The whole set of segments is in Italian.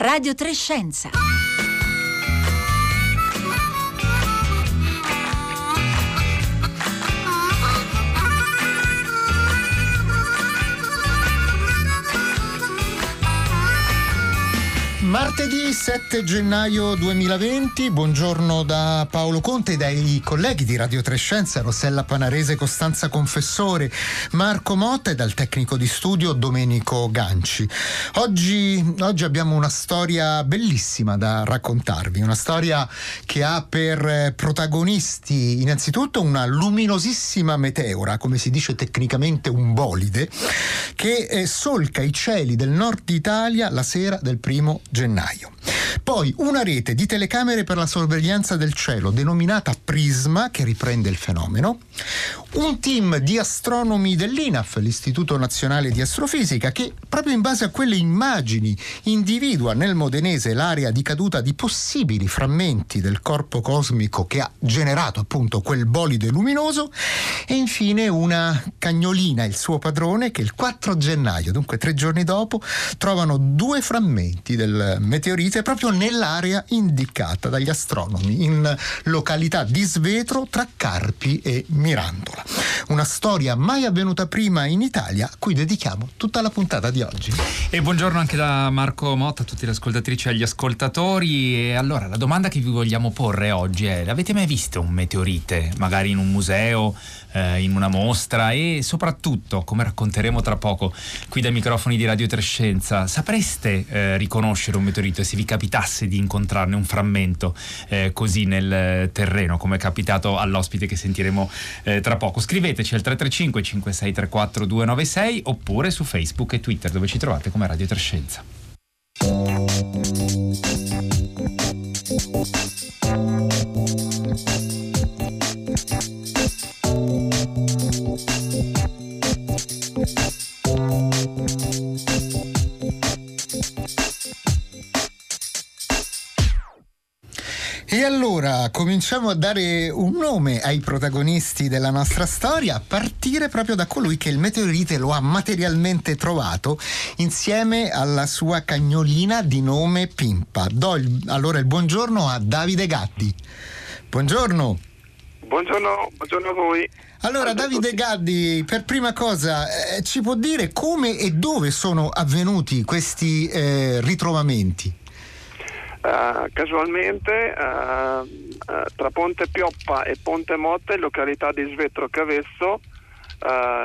Radio Trescenza. Martedì 7 gennaio 2020, buongiorno da Paolo Conte e dai colleghi di Radio Trescenza, Rossella Panarese, Costanza Confessore, Marco Motta e dal tecnico di studio Domenico Ganci. Oggi, oggi abbiamo una storia bellissima da raccontarvi, una storia che ha per protagonisti innanzitutto una luminosissima meteora, come si dice tecnicamente un bolide, che eh, solca i cieli del nord Italia la sera del primo gennaio gennaio. Poi una rete di telecamere per la sorveglianza del cielo denominata Prisma che riprende il fenomeno, un team di astronomi dell'INAF, l'Istituto Nazionale di Astrofisica, che proprio in base a quelle immagini individua nel modenese l'area di caduta di possibili frammenti del corpo cosmico che ha generato appunto quel bolide luminoso e infine una cagnolina, il suo padrone, che il 4 gennaio, dunque tre giorni dopo, trovano due frammenti del meteorite proprio nell'area indicata dagli astronomi, in località di Svetro tra Carpi e Mirandola. Una storia mai avvenuta prima in Italia a cui dedichiamo tutta la puntata di oggi. E buongiorno anche da Marco Motta a tutte le ascoltatrici e agli ascoltatori. E allora la domanda che vi vogliamo porre oggi è: avete mai visto un meteorite? Magari in un museo, eh, in una mostra e soprattutto, come racconteremo tra poco qui dai microfoni di Radio Trescenza, sapreste eh, riconoscere un meteorite se vi capitasse di incontrarne un frammento eh, così nel terreno, come è capitato all'ospite che sentiremo eh, tra poco? Scriveteci al 335 5634 296 oppure su Facebook e Twitter dove ci trovate come Radio Trescenza. A dare un nome ai protagonisti della nostra storia, a partire proprio da colui che il meteorite lo ha materialmente trovato insieme alla sua cagnolina di nome Pimpa. Do il, allora il buongiorno a Davide Gatti. Buongiorno. Buongiorno, buongiorno a voi. Allora, Davide Gaddi, per prima cosa, eh, ci può dire come e dove sono avvenuti questi eh, ritrovamenti? Uh, casualmente uh, uh, tra Ponte Pioppa e Ponte Motte, località di Svetro Cavesso,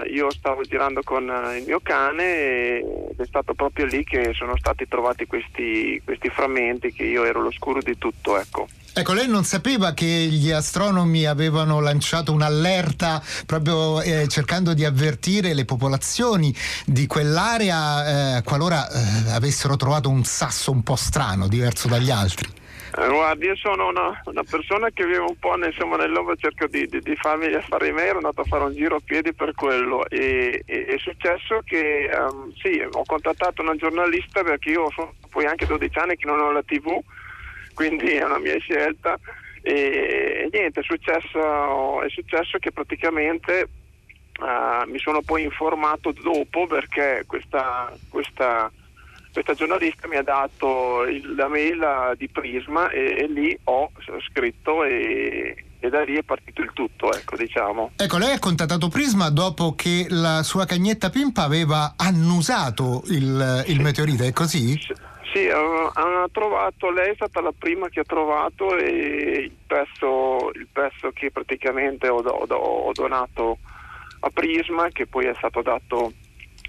io stavo girando con il mio cane ed è stato proprio lì che sono stati trovati questi, questi frammenti che io ero l'oscuro di tutto. Ecco. Ecco, lei non sapeva che gli astronomi avevano lanciato un'allerta proprio eh, cercando di avvertire le popolazioni di quell'area eh, qualora eh, avessero trovato un sasso un po' strano, diverso dagli altri. Eh, guardi, io sono una, una, persona che vive un po' insomma, nell'ombra, cerco di, di, di, farmi gli affari miei, ero andato a fare un giro a piedi per quello e, e è successo che um, sì, ho contattato una giornalista perché io sono poi anche 12 anni che non ho la tv quindi è una mia scelta e, niente, è successo, è successo che praticamente uh, mi sono poi informato dopo perché questa, questa, questa giornalista mi ha dato il, la mail di Prisma e, e lì ho scritto e, e da lì è partito il tutto, ecco, diciamo. Ecco, lei ha contattato Prisma dopo che la sua cagnetta Pimpa aveva annusato il, il meteorite, è così? Sì. Sì, ha trovato, lei è stata la prima che ha trovato il pezzo, il pezzo che praticamente ho, ho, ho, donato a Prisma, che poi è stato dato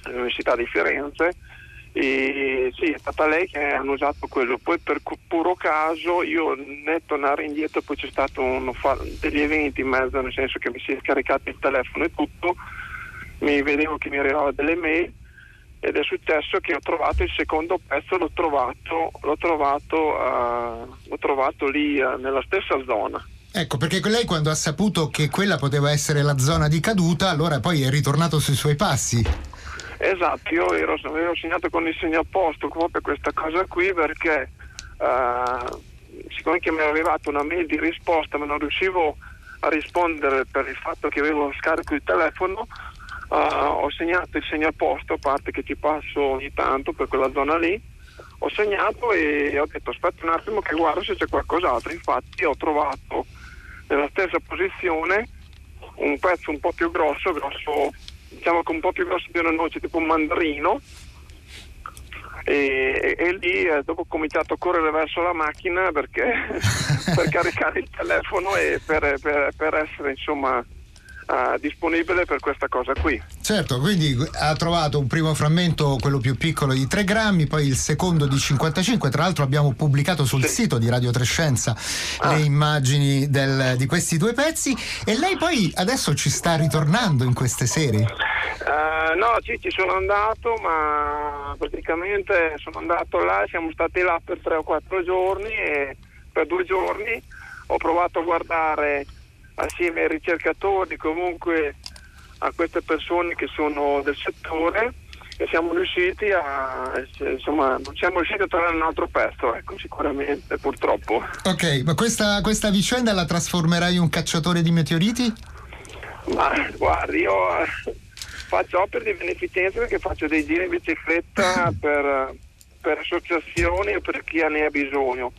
all'Università di Firenze. E sì, è stata lei che ha usato quello. Poi per puro caso io nel tornare indietro poi c'è stato un, degli eventi in mezzo, nel senso che mi si è scaricato il telefono e tutto, mi vedevo che mi arrivava delle mail ed è successo che ho trovato il secondo pezzo, l'ho trovato, l'ho trovato, uh, l'ho trovato lì uh, nella stessa zona. Ecco, perché lei quando ha saputo che quella poteva essere la zona di caduta, allora poi è ritornato sui suoi passi. Esatto, io ero, avevo segnato con il segno apposto proprio questa cosa qui perché uh, siccome mi era arrivata una mail di risposta ma non riuscivo a rispondere per il fatto che avevo scarico il telefono, Uh, ho segnato il segno a posto, a parte che ci passo ogni tanto per quella zona lì, ho segnato e ho detto aspetta un attimo che guardo se c'è qualcos'altro. Infatti ho trovato nella stessa posizione un pezzo un po' più grosso, grosso diciamo che un po' più grosso di una noce, tipo un mandarino. E, e, lì eh, dopo ho cominciato a correre verso la macchina perché, per caricare il telefono e per, per, per essere insomma uh, disponibile per questa cosa qui. Certo, quindi ha trovato un primo frammento, quello più piccolo di 3 grammi, poi il secondo di 55, tra l'altro abbiamo pubblicato sul sì. sito di Radio Trescenza ah. le immagini del, di questi due pezzi e lei poi adesso ci sta ritornando in queste serie? Uh, no, sì, ci sono andato, ma praticamente sono andato là, siamo stati là per tre o quattro giorni e per due giorni ho provato a guardare assieme ai ricercatori, comunque a queste persone che sono del settore e siamo riusciti a insomma non siamo riusciti a trovare un altro pezzo ecco sicuramente purtroppo ok ma questa, questa vicenda la trasformerai in un cacciatore di meteoriti? ma guardi io eh, faccio opere di beneficenza perché faccio dei giri in bicicletta per, per associazioni e per chi ne ha bisogno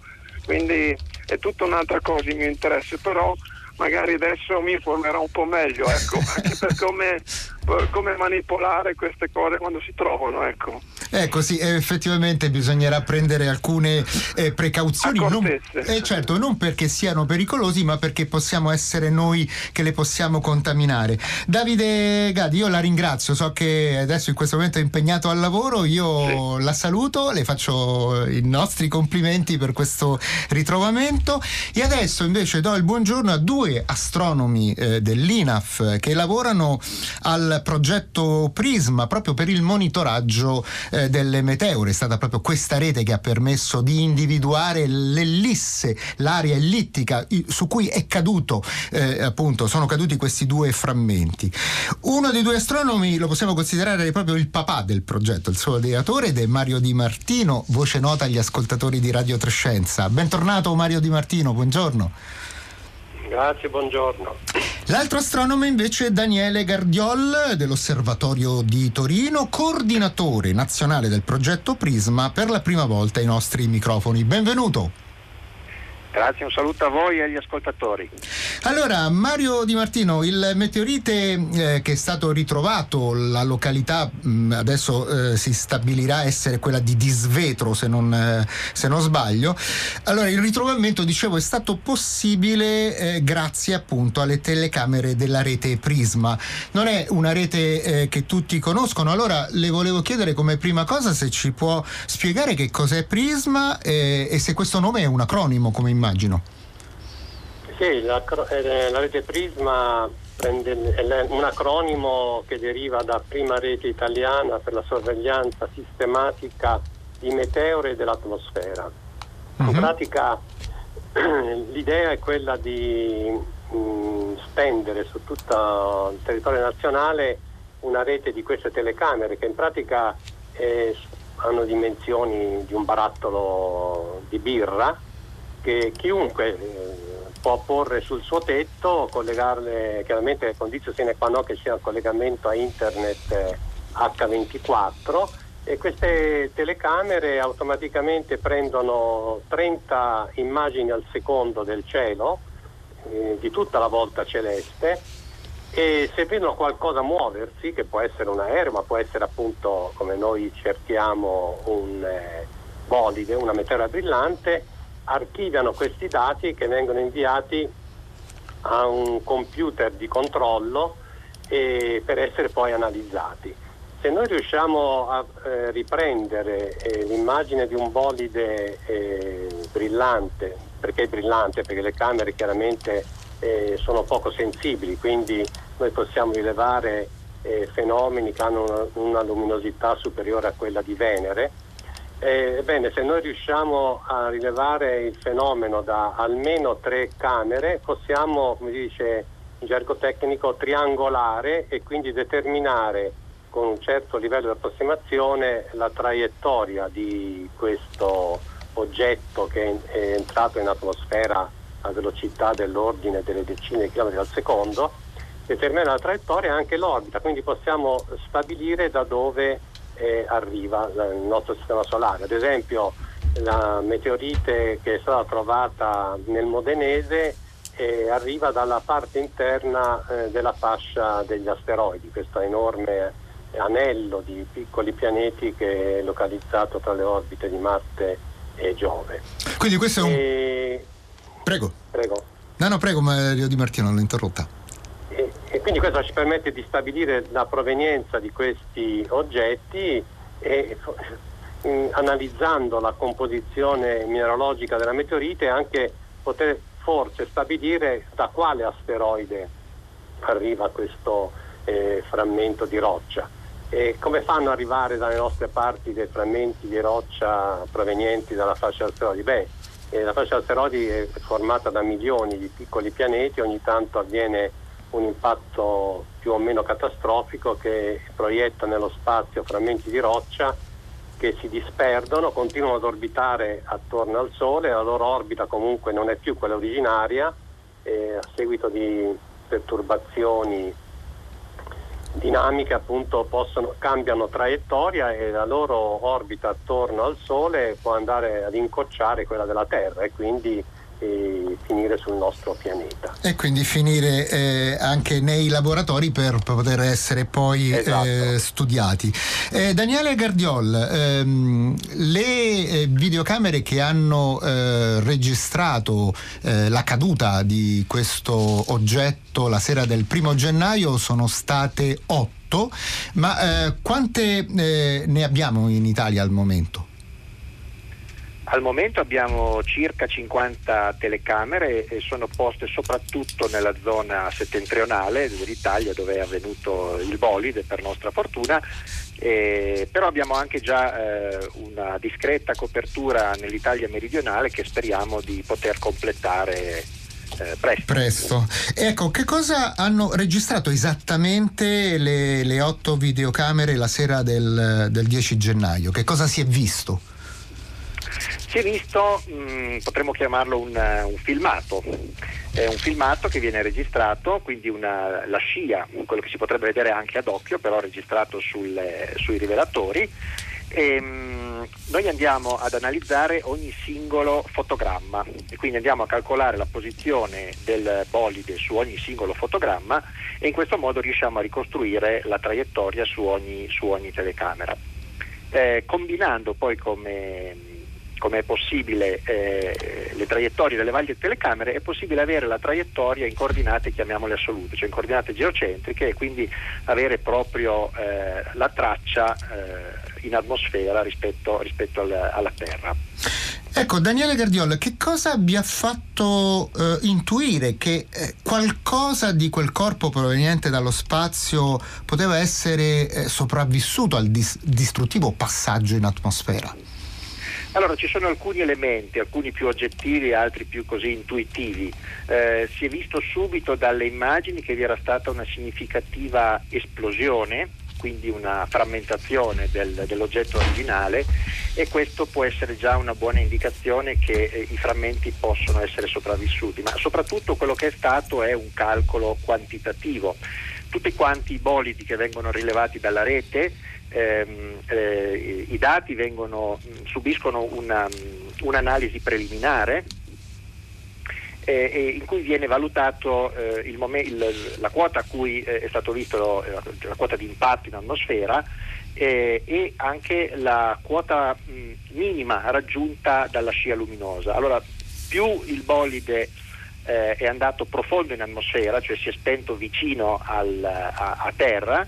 quindi è tutta un'altra cosa il mio interesse però magari adesso mi informerò un po' meglio, ecco, anche per come, per come, manipolare queste cose quando si trovano. Ecco, ecco sì, effettivamente bisognerà prendere alcune eh, precauzioni, non, eh, certo, non perché siano pericolosi, ma perché possiamo essere noi che le possiamo contaminare. Davide Gadi, io la ringrazio, so che adesso in questo momento è impegnato al lavoro, io sì. la saluto, le faccio i nostri complimenti per questo ritrovamento e adesso invece do il buongiorno a due astronomi eh, dell'INAF che lavorano al progetto Prisma proprio per il monitoraggio eh, delle meteore. È stata proprio questa rete che ha permesso di individuare l'ellisse, l'area ellittica su cui è caduto, eh, appunto, sono caduti questi due frammenti. Uno dei due astronomi lo possiamo considerare proprio il papà del progetto, il suo ideatore ed è Mario Di Martino, voce nota agli ascoltatori di Radio Trescenza. Bentornato Mario Di Martino, buongiorno. Grazie, buongiorno. L'altro astronomo invece è Daniele Gardiol dell'Osservatorio di Torino, coordinatore nazionale del progetto Prisma per la prima volta ai nostri microfoni. Benvenuto. Grazie, un saluto a voi e agli ascoltatori. Allora, Mario Di Martino, il meteorite eh, che è stato ritrovato, la località mh, mm, adesso eh, si stabilirà essere quella di Disvetro, se non, eh, se non, sbaglio. Allora, il ritrovamento, dicevo, è stato possibile eh, grazie appunto alle telecamere della rete Prisma. Non è una rete eh, che tutti conoscono, allora le volevo chiedere come prima cosa se ci può spiegare che cos'è Prisma eh, e se questo nome è un acronimo, come immagino immagino. Sì, la, eh, la rete Prisma prende, è un acronimo che deriva da prima rete italiana per la sorveglianza sistematica di meteore dell'atmosfera. In uh-huh. pratica l'idea è quella di mh, mm, spendere su tutto il territorio nazionale una rete di queste telecamere che in pratica eh, hanno dimensioni di un barattolo di birra che chiunque eh, può porre sul suo tetto, collegarle chiaramente condizione sine qua non che sia un collegamento a internet H24 eh, e queste telecamere automaticamente prendono 30 immagini al secondo del cielo eh, di tutta la volta celeste e se vedono qualcosa muoversi, che può essere un aereo, ma può essere appunto come noi cerchiamo un eh, bolide, una meteora brillante, archiviano questi dati che vengono inviati a un computer di controllo per essere poi analizzati. Se noi riusciamo a eh, riprendere eh, l'immagine di un bolide eh, brillante, perché è brillante? Perché le camere chiaramente eh, sono poco sensibili, quindi noi possiamo rilevare eh, fenomeni che hanno una, una luminosità superiore a quella di Venere, Ebbene, se noi riusciamo a rilevare il fenomeno da almeno tre camere, possiamo, come dice in gergo tecnico, triangolare e quindi determinare con un certo livello di approssimazione la traiettoria di questo oggetto che è entrato in atmosfera a velocità dell'ordine delle decine di chilometri al secondo, determinare la traiettoria e anche l'orbita, quindi possiamo stabilire da dove eh, arriva nel nostro sistema solare. Ad esempio la meteorite che è stata trovata nel Modenese eh, arriva dalla parte interna eh, della fascia degli asteroidi, questo enorme anello di piccoli pianeti che è localizzato tra le orbite di Marte e Giove. Quindi questo è un... E... Prego. Prego. No, no, prego Mario Di Martino, l'ho interrotta. Quindi questo ci permette di stabilire la provenienza di questi oggetti e in, analizzando la composizione mineralogica della meteorite anche poter forse stabilire da quale asteroide arriva questo eh, frammento di roccia. E come fanno ad arrivare dalle nostre parti dei frammenti di roccia provenienti dalla fascia asteroidi? Beh, eh, la fascia asteroidi è formata da milioni di piccoli pianeti, ogni tanto avviene un impatto più o meno catastrofico che proietta nello spazio frammenti di roccia che si disperdono, continuano ad orbitare attorno al Sole, la loro orbita comunque non è più quella originaria, eh, a seguito di perturbazioni dinamiche appunto possono, cambiano traiettoria e la loro orbita attorno al Sole può andare ad incocciare quella della Terra e quindi e finire sul nostro pianeta. E quindi finire eh, anche nei laboratori per, poter essere poi esatto. eh, studiati. Eh, Daniele Gardiol, ehm, le eh, videocamere che hanno eh, registrato eh, la caduta di questo oggetto la sera del primo gennaio sono state otto, ma quante ne abbiamo in Italia al momento? Al momento abbiamo circa 50 telecamere e sono poste soprattutto nella zona settentrionale dell'Italia dove è avvenuto il bolide per nostra fortuna, eh, però abbiamo anche già eh, una discreta copertura nell'Italia meridionale che speriamo di poter completare eh, presto. presto. Ecco, che cosa hanno registrato esattamente le, le otto videocamere la sera del, del 10 gennaio? Che cosa si è visto? Si è visto, mh, mm, potremmo chiamarlo un, un, filmato, è un filmato che viene registrato, quindi una, la scia, quello che si potrebbe vedere anche ad occhio, però registrato sul, sui rivelatori. E, mh, mm, noi andiamo ad analizzare ogni singolo fotogramma e quindi andiamo a calcolare la posizione del bolide su ogni singolo fotogramma e in questo modo riusciamo a ricostruire la traiettoria su ogni, su ogni telecamera. Eh, combinando poi come come è possibile eh, le traiettorie delle varie telecamere, è possibile avere la traiettoria in coordinate, chiamiamole assolute, cioè in coordinate geocentriche e quindi avere proprio eh, la traccia eh, in atmosfera rispetto, rispetto al, alla Terra. Ecco, Daniele Gardiol, che cosa vi ha fatto eh, intuire che eh, qualcosa di quel corpo proveniente dallo spazio poteva essere eh, sopravvissuto al dis- distruttivo passaggio in atmosfera? Allora ci sono alcuni elementi, alcuni più oggettivi, altri più così intuitivi. Eh, si è visto subito dalle immagini che vi era stata una significativa esplosione, quindi una frammentazione del, dell'oggetto originale e questo può essere già una buona indicazione che eh, i frammenti possono essere sopravvissuti, ma soprattutto quello che è stato è un calcolo quantitativo. Tutti quanti i bolidi che vengono rilevati dalla rete ehm, eh, i dati vengono, subiscono una, un'analisi preliminare eh, in cui viene valutato eh, il mom- il, la quota a cui eh, è stato visto eh, la quota di impatto in atmosfera eh, e anche la quota mh, minima raggiunta dalla scia luminosa. Allora, più il bolide è andato profondo in atmosfera, cioè si è spento vicino al, a, a terra,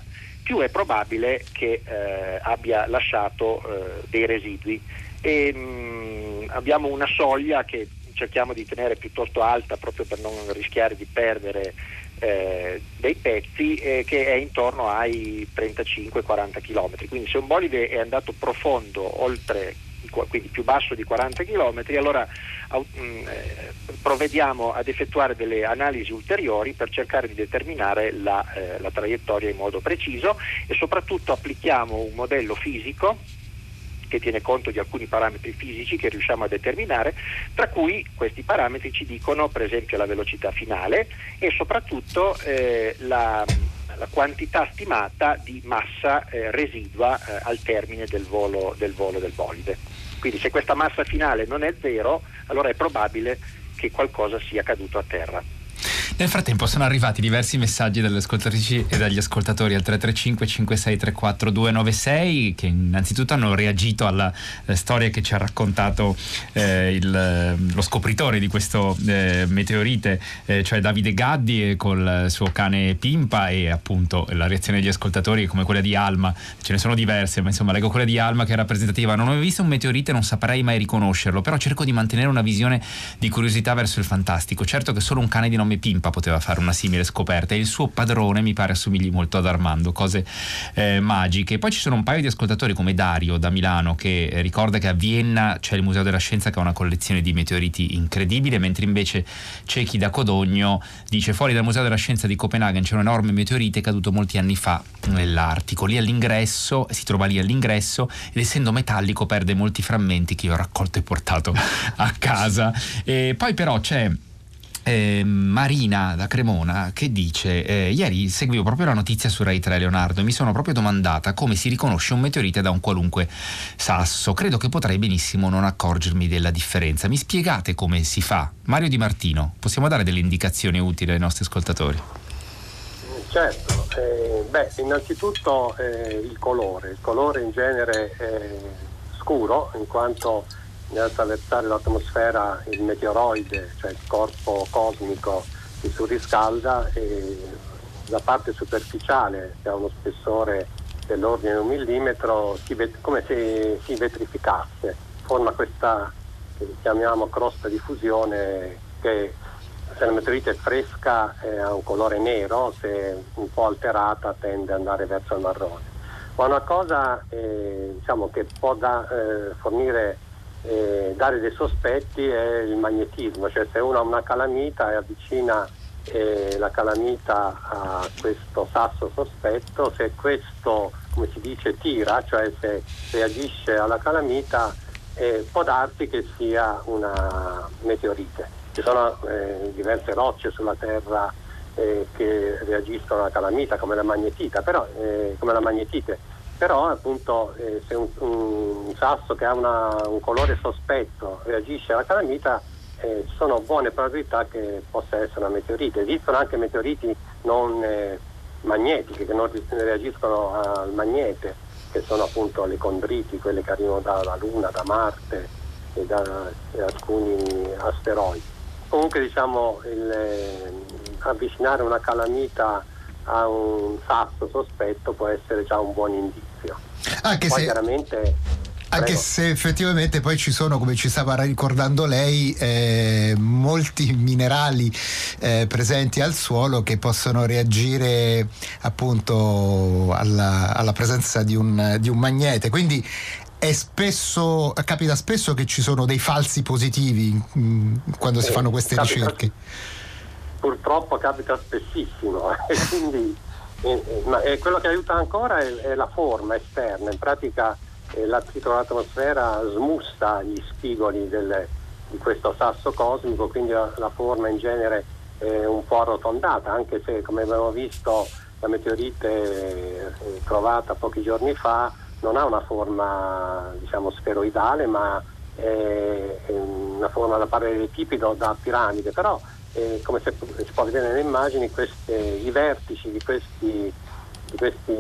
più è probabile che eh, abbia lasciato eh, dei residui. E, mh, mm, abbiamo una soglia che cerchiamo di tenere piuttosto alta proprio per non rischiare di perdere eh, dei pezzi eh, che è intorno ai 35-40 km. Quindi se un bolide è andato profondo oltre quindi più basso di 40 km, allora mm, eh, provvediamo ad effettuare delle analisi ulteriori per cercare di determinare la, eh, la traiettoria in modo preciso e soprattutto applichiamo un modello fisico che tiene conto di alcuni parametri fisici che riusciamo a determinare, tra cui questi parametri ci dicono per esempio la velocità finale e soprattutto eh, la, la quantità stimata di massa eh, residua eh, al termine del volo, del volo del bolide. Quindi se questa massa finale non è zero, allora è probabile che qualcosa sia caduto a terra. Nel frattempo sono arrivati diversi messaggi dalle ascoltatrici e dagli ascoltatori al 335 5634 296 che innanzitutto hanno reagito alla eh, storia che ci ha raccontato eh, il, eh, lo scopritore di questo eh, meteorite, eh, cioè Davide Gaddi col suo cane Pimpa e appunto la reazione degli ascoltatori come quella di Alma, ce ne sono diverse ma insomma leggo quella di Alma che è rappresentativa, non ho visto un meteorite non saprei mai riconoscerlo, però cerco di mantenere una visione di curiosità verso il fantastico, certo che solo un cane di nome Pimpa Pippa poteva fare una simile scoperta e il suo padrone mi pare assomigli molto ad Armando, cose eh, magiche. Poi ci sono un paio di ascoltatori come Dario da Milano che ricorda che a Vienna c'è il Museo della Scienza che ha una collezione di meteoriti incredibile, mentre invece Cecchi da Codogno dice fuori dal Museo della Scienza di Copenaghen c'è un enorme meteorite caduto molti anni fa nell'Artico, lì all'ingresso, si trova lì all'ingresso ed essendo metallico perde molti frammenti che io ho raccolto e portato a casa. E poi però c'è eh, Marina da Cremona che dice eh, ieri seguivo proprio la notizia su Rai 3 Leonardo e mi sono proprio domandata come si riconosce un meteorite da un qualunque sasso. Credo che potrei benissimo non accorgermi della differenza. Mi spiegate come si fa? Mario Di Martino possiamo dare delle indicazioni utili ai nostri ascoltatori? Certo eh, beh innanzitutto eh, il colore. Il colore in genere scuro in quanto nell'attraversare l'atmosfera il meteoroide, cioè il corpo cosmico si surriscalda e la parte superficiale, che ha uno spessore dell'ordine di un millimetro, vet- come se si vetrificasse, forma questa che chiamiamo crosta di fusione che se la meteorite è fresca eh, ha un colore nero, se un po' alterata tende ad andare verso il marrone. Ma una cosa eh, diciamo, che può da, eh, fornire eh, dare dei sospetti è il magnetismo, cioè se uno ha una calamita e avvicina eh, la calamita a questo sasso sospetto, se questo come si dice tira, cioè se reagisce alla calamita, eh, può darsi che sia una meteorite. Ci sono eh, diverse rocce sulla Terra eh, che reagiscono alla calamita come la magnetita, però, eh, come la magnetite però appunto eh, se un, un, sasso che ha una, un colore sospetto reagisce alla calamita eh, sono buone probabilità che possa essere una meteorite. Esistono anche meteoriti non eh, magnetiche che non reagiscono al magnete, che sono appunto le condriti, quelle che arrivano dalla Luna, da Marte e da e alcuni asteroidi. Comunque diciamo il, eh, avvicinare una calamita a un sasso sospetto può essere già un buon indizio. Anche poi se... chiaramente anche Prego. se effettivamente poi ci sono, come ci stava ricordando lei, eh, molti minerali eh, presenti al suolo che possono reagire appunto alla, alla presenza di un, di un, magnete. Quindi spesso, capita spesso che ci sono dei falsi positivi mh, quando si fanno queste capita, ricerche purtroppo capita spessissimo e quindi eh, ma, eh, quello che aiuta ancora è, è la forma esterna, in pratica eh, l'atmosfera smusta gli spigoli del, di questo sasso cosmico, quindi la, la, forma in genere è un po' arrotondata, anche se come abbiamo visto la meteorite eh, trovata pochi giorni fa non ha una forma diciamo sferoidale ma è una forma da parallelitipido da piramide, però eh, come si può vedere nelle immagini, queste, i vertici di questi, di, questi,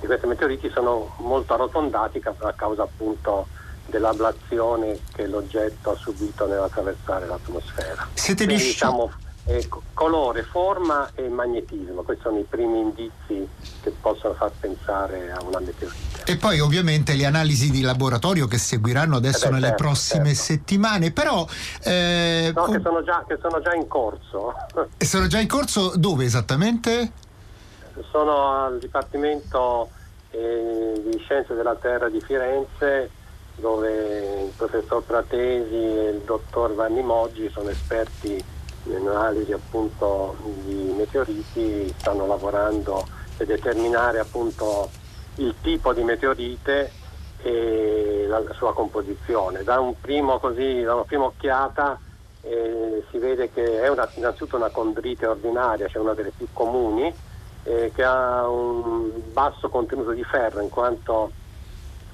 di questi, meteoriti sono molto arrotondati a causa appunto dell'ablazione che l'oggetto ha subito nell'attraversare l'atmosfera. Siete riusciti... diciamo, eh, colore, forma e magnetismo, questi sono i primi indizi che possono far pensare a una meteorite. E poi ovviamente le analisi di laboratorio che seguiranno adesso eh beh, nelle certo, prossime certo. settimane, però... Eh, no, com- che, sono già, che, sono già, in corso. E sono già in corso dove esattamente? Sono al Dipartimento eh, di Scienze della Terra di Firenze dove il professor Pratesi e il dottor Vanni Moggi sono esperti in analisi appunto di meteoriti stanno lavorando per determinare appunto il tipo di meteorite e la, sua composizione. Da, un così, da una prima occhiata eh, si vede che è una, innanzitutto una condrite ordinaria, cioè una delle più comuni, eh, che ha un basso contenuto di ferro in quanto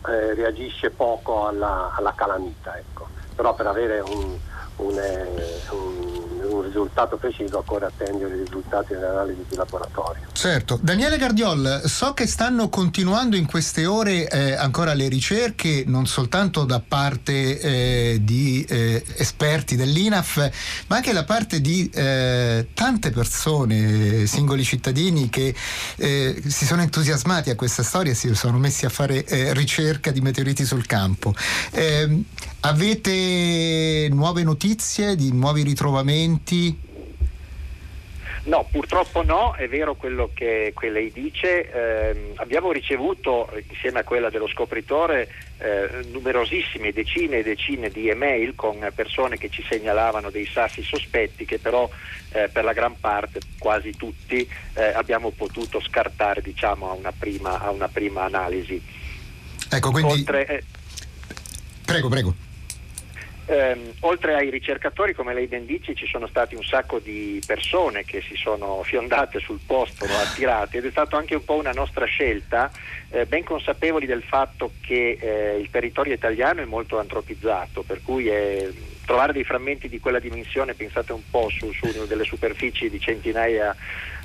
eh, reagisce poco alla, alla calamita. Ecco. Però per avere un, un, eh, un un risultato preciso occorre attendere i risultati delle analisi di laboratorio. Certo. Daniele Gardiol, so che stanno continuando in queste ore eh, ancora le ricerche, non soltanto da parte eh, di eh, esperti dell'INAF, ma anche da parte di eh, tante persone, singoli cittadini che eh, si sono entusiasmati a questa storia e si sono messi a fare eh, ricerca di meteoriti sul campo. Ehm, avete nuove notizie di nuovi ritrovamenti? Commenti? No, purtroppo no, è vero quello che, che lei dice. Eh, abbiamo ricevuto, insieme a quella dello scopritore, eh, numerosissime decine e decine di email con persone che ci segnalavano dei sassi sospetti che però eh, per la gran parte, quasi tutti, eh, abbiamo potuto scartare diciamo, a, una prima, a, una prima, analisi. Ecco, quindi... Oltre, eh, prego, prego. Eh, oltre ai ricercatori, come lei ben dice, ci sono stati un sacco di persone che si sono fiondate sul posto, lo attirate ed è stata anche un po' una nostra scelta, eh, ben consapevoli del fatto che eh, il territorio italiano è molto antropizzato, per cui è, trovare dei frammenti di quella dimensione, pensate un po' su, su delle superfici di centinaia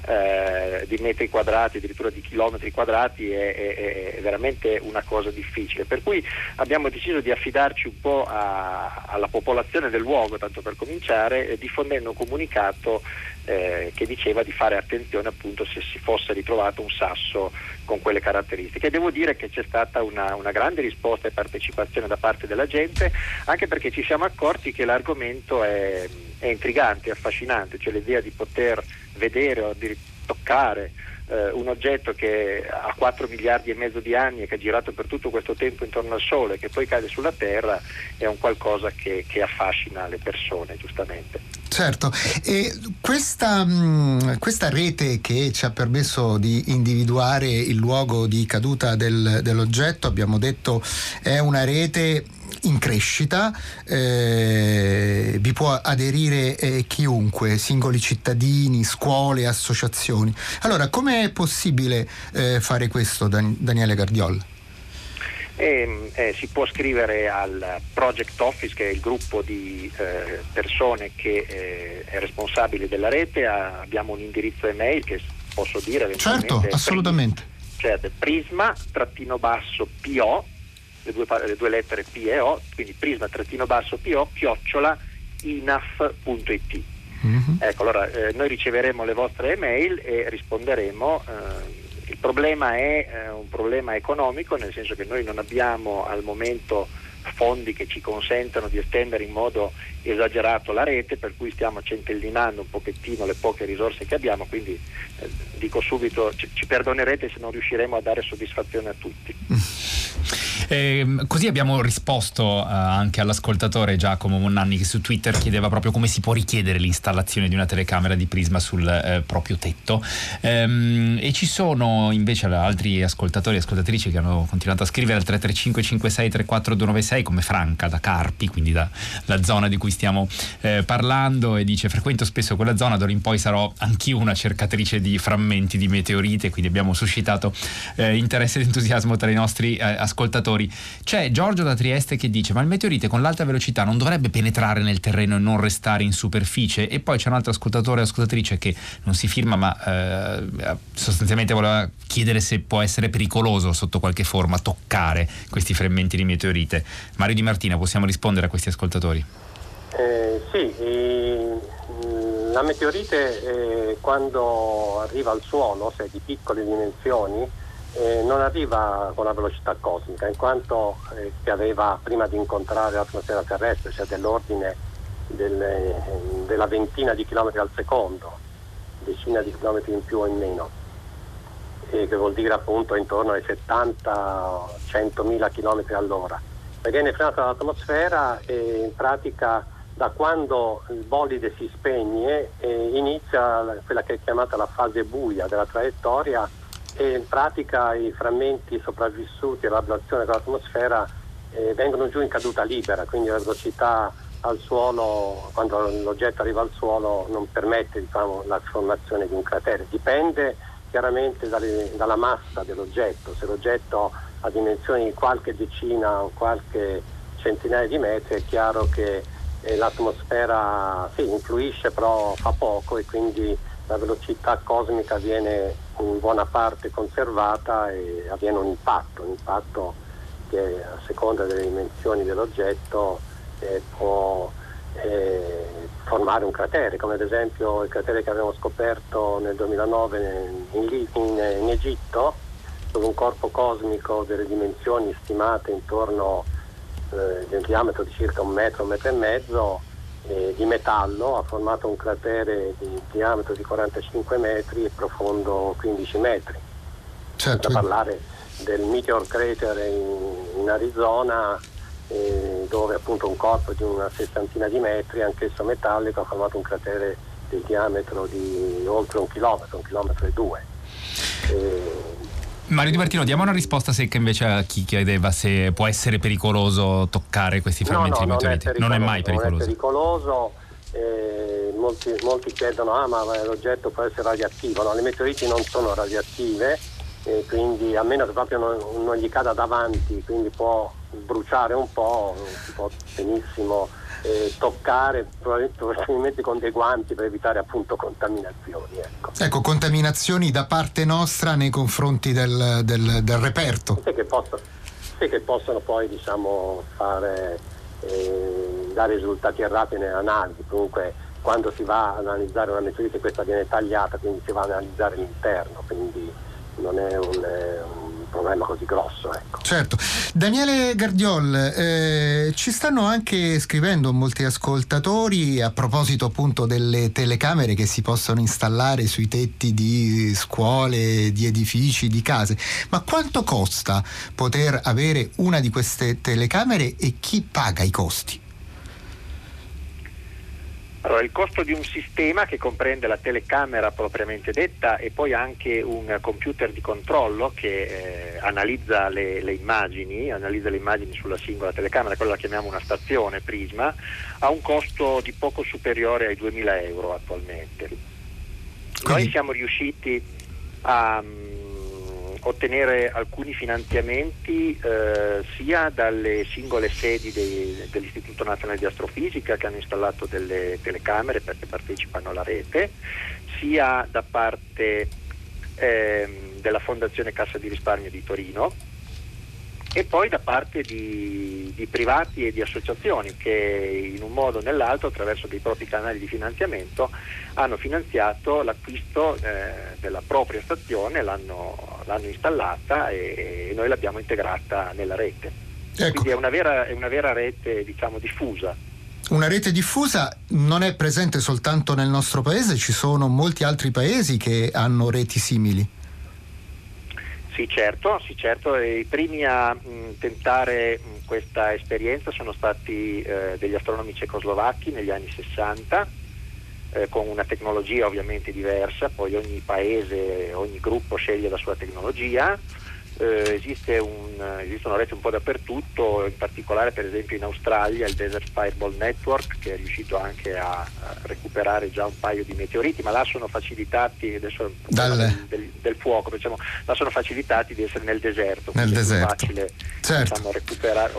eh, di metri quadrati, addirittura di chilometri quadrati, è, è, è, veramente una cosa difficile. Per cui abbiamo deciso di affidarci un po' a, alla popolazione del luogo, tanto per cominciare, eh, diffondendo un comunicato eh, che diceva di fare attenzione appunto se si fosse ritrovato un sasso con quelle caratteristiche. Devo dire che c'è stata una, una grande risposta e partecipazione da parte della gente, anche perché ci siamo accorti che l'argomento è, è intrigante, affascinante, cioè l'idea di poter vedere o addirittura toccare eh, un oggetto che ha 4 miliardi e mezzo di anni e che ha girato per tutto questo tempo intorno al Sole, che poi cade sulla Terra, è un qualcosa che, che affascina le persone, giustamente. Certo, e questa, mm, questa, rete che ci ha permesso di individuare il luogo di caduta del, dell'oggetto, abbiamo detto, è una rete in crescita, eh, vi può aderire eh, chiunque, singoli cittadini, scuole, associazioni. Allora, come è possibile eh, fare questo, Dan- Daniele Gardiol? Eh, eh, si può scrivere al Project Office, che è il gruppo di eh, persone che eh, è responsabile della rete, ha, abbiamo un indirizzo email che posso dire. Certo, assolutamente. Certo, prisma-basso PO le due, le due lettere P e O, quindi prisma-PO, chiocciola inaf.it. Mm-hmm. Ecco, allora eh, noi riceveremo le vostre email e risponderemo. Eh, il problema è eh, un problema economico, nel senso che noi non abbiamo al momento fondi che ci consentano di estendere in modo esagerato la rete, per cui stiamo centellinando un pochettino le poche risorse che abbiamo, quindi eh, dico subito ci, ci, perdonerete se non riusciremo a dare soddisfazione a tutti. Eh, così abbiamo risposto uh, anche all'ascoltatore Giacomo Monnanni che su Twitter chiedeva proprio come si può richiedere l'installazione di una telecamera di prisma sul eh, proprio tetto. Ehm, e ci sono invece altri ascoltatori e ascoltatrici che hanno continuato a scrivere al 335 56 34 296 come Franca da Carpi, quindi dalla zona di cui stiamo eh, parlando e dice frequento spesso quella zona, d'ora in poi sarò anch'io una cercatrice di frammenti di meteorite, quindi abbiamo suscitato eh, interesse ed entusiasmo tra i nostri eh, ascoltatori ascoltatori. C'è Giorgio da Trieste che dice: Ma il meteorite con l'alta velocità non dovrebbe penetrare nel terreno e non restare in superficie? E poi c'è un altro ascoltatore o ascoltatrice che non si firma, ma eh, sostanzialmente voleva chiedere se può essere pericoloso sotto qualche forma toccare questi frammenti di meteorite. Mario Di Martina, possiamo rispondere a questi ascoltatori? Eh, sì, eh, la meteorite eh, quando arriva al suolo, se è di piccole dimensioni, eh, non arriva con la velocità cosmica, in quanto eh, si aveva prima di incontrare l'atmosfera terrestre, cioè dell'ordine del, della ventina di chilometri al secondo, decina di chilometri in più o in meno, eh, che vuol dire appunto intorno ai 70-100 mila chilometri all'ora. Viene frenata dall'atmosfera e in pratica da quando il bolide si spegne eh, inizia quella che è chiamata la fase buia della traiettoria e in pratica i frammenti sopravvissuti all'ablazione dell'atmosfera eh, vengono giù in caduta libera, quindi la velocità al suolo, quando l'oggetto arriva al suolo, non permette diciamo, la formazione di un cratere. Dipende chiaramente dalle, dalla massa dell'oggetto, se l'oggetto ha dimensioni di qualche decina o qualche centinaia di metri è chiaro che eh, l'atmosfera sì, influisce però fa poco e quindi la velocità cosmica viene in buona parte conservata e avviene un impatto, un impatto che a seconda delle dimensioni dell'oggetto eh, può eh, formare un cratere, come ad esempio il cratere che abbiamo scoperto nel 2009 in, in, in Egitto, dove un corpo cosmico delle dimensioni stimate intorno eh, di un diametro di circa un metro, un metro e mezzo, eh, di metallo, ha formato un cratere di diametro di 45 metri e profondo 15 metri. Certo. Da parlare del Meteor Crater in, in Arizona eh, dove appunto un corpo di una sessantina di metri, anch'esso metallico, ha formato un cratere di diametro di oltre un chilometro, un chilometro e due. Eh, Mario Di Martino, diamo una risposta secca invece a chi chiedeva se può essere pericoloso toccare questi frammenti no, no, di meteoriti. Non, non, è mai pericoloso. Non è pericoloso. Eh, molti, molti, chiedono ah ma l'oggetto può essere radioattivo. No, le meteoriti non sono radioattive, eh, quindi a meno che proprio non, non, gli cada davanti, quindi può bruciare un po', si può benissimo eh, toccare probabilmente con dei guanti per evitare appunto contaminazioni. Ecco, ecco contaminazioni da parte nostra nei confronti del, del, del reperto. Sì che, possono, sì che possono poi diciamo, fare, eh, dare risultati errati nelle analisi, comunque quando si va ad analizzare una meteorite questa viene tagliata, quindi si va ad analizzare l'interno, quindi non è un, un problema così grosso. Ecco. Certo. Daniele Gardiol, eh, ci stanno anche scrivendo molti ascoltatori a proposito appunto delle telecamere che si possono installare sui tetti di scuole, di edifici, di case. Ma quanto costa poter avere una di queste telecamere e chi paga i costi? Allora, il costo di un sistema che comprende la telecamera propriamente detta e poi anche un computer di controllo che eh, analizza le, le, immagini, analizza le immagini sulla singola telecamera, quella la chiamiamo una stazione Prisma, ha un costo di poco superiore ai 2000 euro attualmente. Noi siamo riusciti a ottenere alcuni finanziamenti eh, sia dalle singole sedi dei, dell'Istituto Nazionale di Astrofisica che hanno installato delle telecamere perché partecipano alla rete, sia da parte eh, della Fondazione Cassa di Risparmio di Torino e poi da parte di, di, privati e di associazioni che in un modo o nell'altro attraverso dei propri canali di finanziamento hanno finanziato l'acquisto eh, della propria stazione, l'hanno, l'hanno installata e, e, noi l'abbiamo integrata nella rete. Ecco. Quindi è una vera, è una vera rete diciamo, diffusa. Una rete diffusa non è presente soltanto nel nostro paese, ci sono molti altri paesi che hanno reti simili. Sì certo, sì, certo. i primi a mh, tentare mh, questa esperienza sono stati eh, degli astronomi cecoslovacchi negli anni 60, eh, con una tecnologia ovviamente diversa, poi ogni paese, ogni gruppo sceglie la sua tecnologia eh, esiste un, esistono reti un po' dappertutto, in particolare per esempio in Australia il Desert Fireball Network che è riuscito anche a, a recuperare già un paio di meteoriti, ma là sono facilitati, adesso Dal... del, del, fuoco, diciamo, là sono facilitati di essere nel deserto, nel deserto. è facile certo. diciamo, recuperare,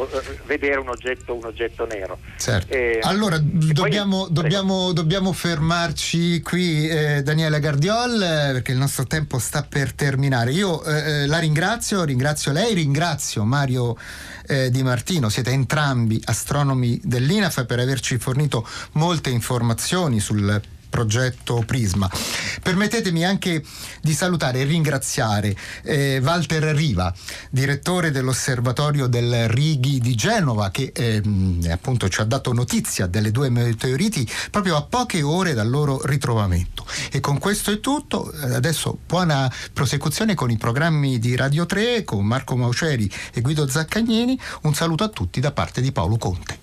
vedere un oggetto, un oggetto nero. Certo. E, allora dobbiamo, poi, dobbiamo, dobbiamo, fermarci qui eh, Daniele Gardiol eh, perché il nostro tempo sta per terminare. Io eh, eh la ringrazio ringrazio, ringrazio lei, ringrazio Mario eh, Di Martino, siete entrambi astronomi dell'INAF per averci fornito molte informazioni sul progetto Prisma. Permettetemi anche di salutare e ringraziare eh, Walter Riva, direttore dell'osservatorio del Righi di Genova, che eh, appunto ci ha dato notizia delle due meteoriti proprio a poche ore dal loro ritrovamento. E con questo è tutto, adesso buona prosecuzione con i programmi di Radio 3 con Marco Mauceri e Guido Zaccagnini. Un saluto a tutti da parte di Paolo Conte.